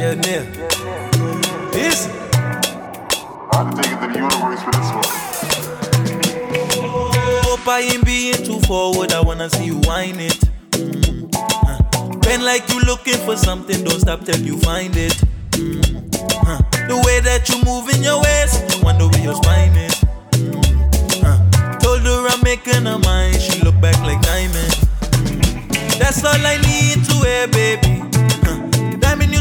Yeah, near. Listen. I had to take it to the universe for this one. Hope I ain't being too forward. I wanna see you whine it. Mm. Uh. Bend like you looking for something. Don't stop till you find it. Mm. Uh. The way that you move in your waist, wonder where your spine is. Mm. Uh. Told her I'm making her mind. She look back like diamond. That's all I need to hear, baby.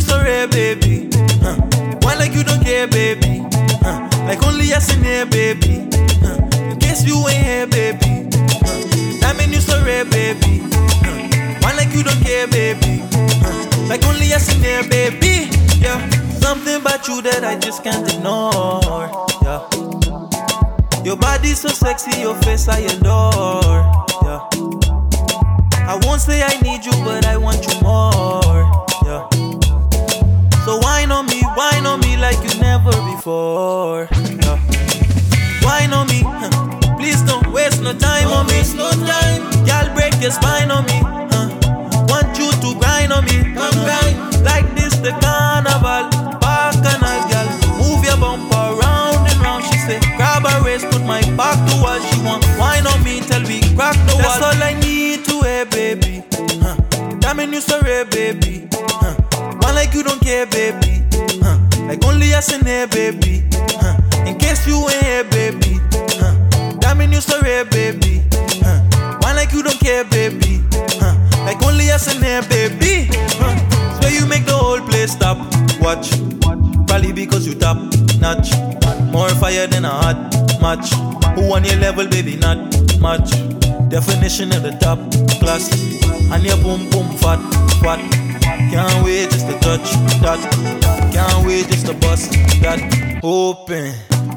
So rare, baby. Uh. Why like you don't care, baby? Uh. Like only yes in here, baby. Uh. In case you ain't here, baby. Uh. Diamond, you so rare, baby. Uh. Why like you don't care, baby? Uh. Like only yes in here, baby. Yeah. Something about you that I just can't ignore. Yeah. Your body so sexy, your face I adore. Yeah. I won't say I need you, but I want you more. Before. Yeah. Whine on me, huh. please don't waste no time on me. No time, y'all break your spine on me. Huh. Want you to grind on me, come grind like this the carnival. Bacchanal, girl, move your bumper round and round. She say, grab a waist, put my back to her. She want wine on me till we crack the wall. That's all I need to hear, baby. Huh. Damn you so rare, baby. Huh. One like you don't care, baby. Like only us in here, baby. Huh. In case you ain't here, baby. Huh. Damn you so rare, baby. Huh. One like you don't care, baby. Huh. Like only us in here, baby. Huh. Swear you make the whole place stop. Watch. Probably because you top notch. More fire than a hot match. Who on your level, baby? Not much. Definition of the top class. And your boom boom fat, fat. Can't wait just to touch that. Can't wait just to bust that. Open.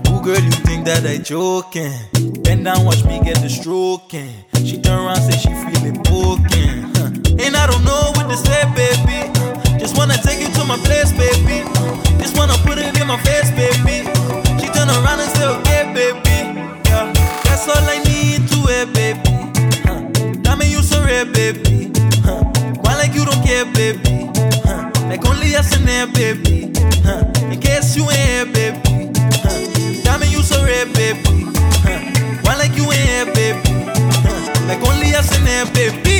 Who girl you think that I joking? Bend down, watch me get the stroking. She turn around, say she feeling poking. Huh. And I don't know what to say, baby. Just wanna take you to my place, baby. Just wanna put it in my face, baby. She turn around and say, okay, baby. Yeah, that's all I need to hear, baby. Huh. It, you so rare, baby. Care, baby? Huh. Like only us in there, baby. Huh. In case you ain't here, baby. Huh. It, you so rare, baby. Huh. Why like you ain't here, baby? Huh. Like only us in there, baby.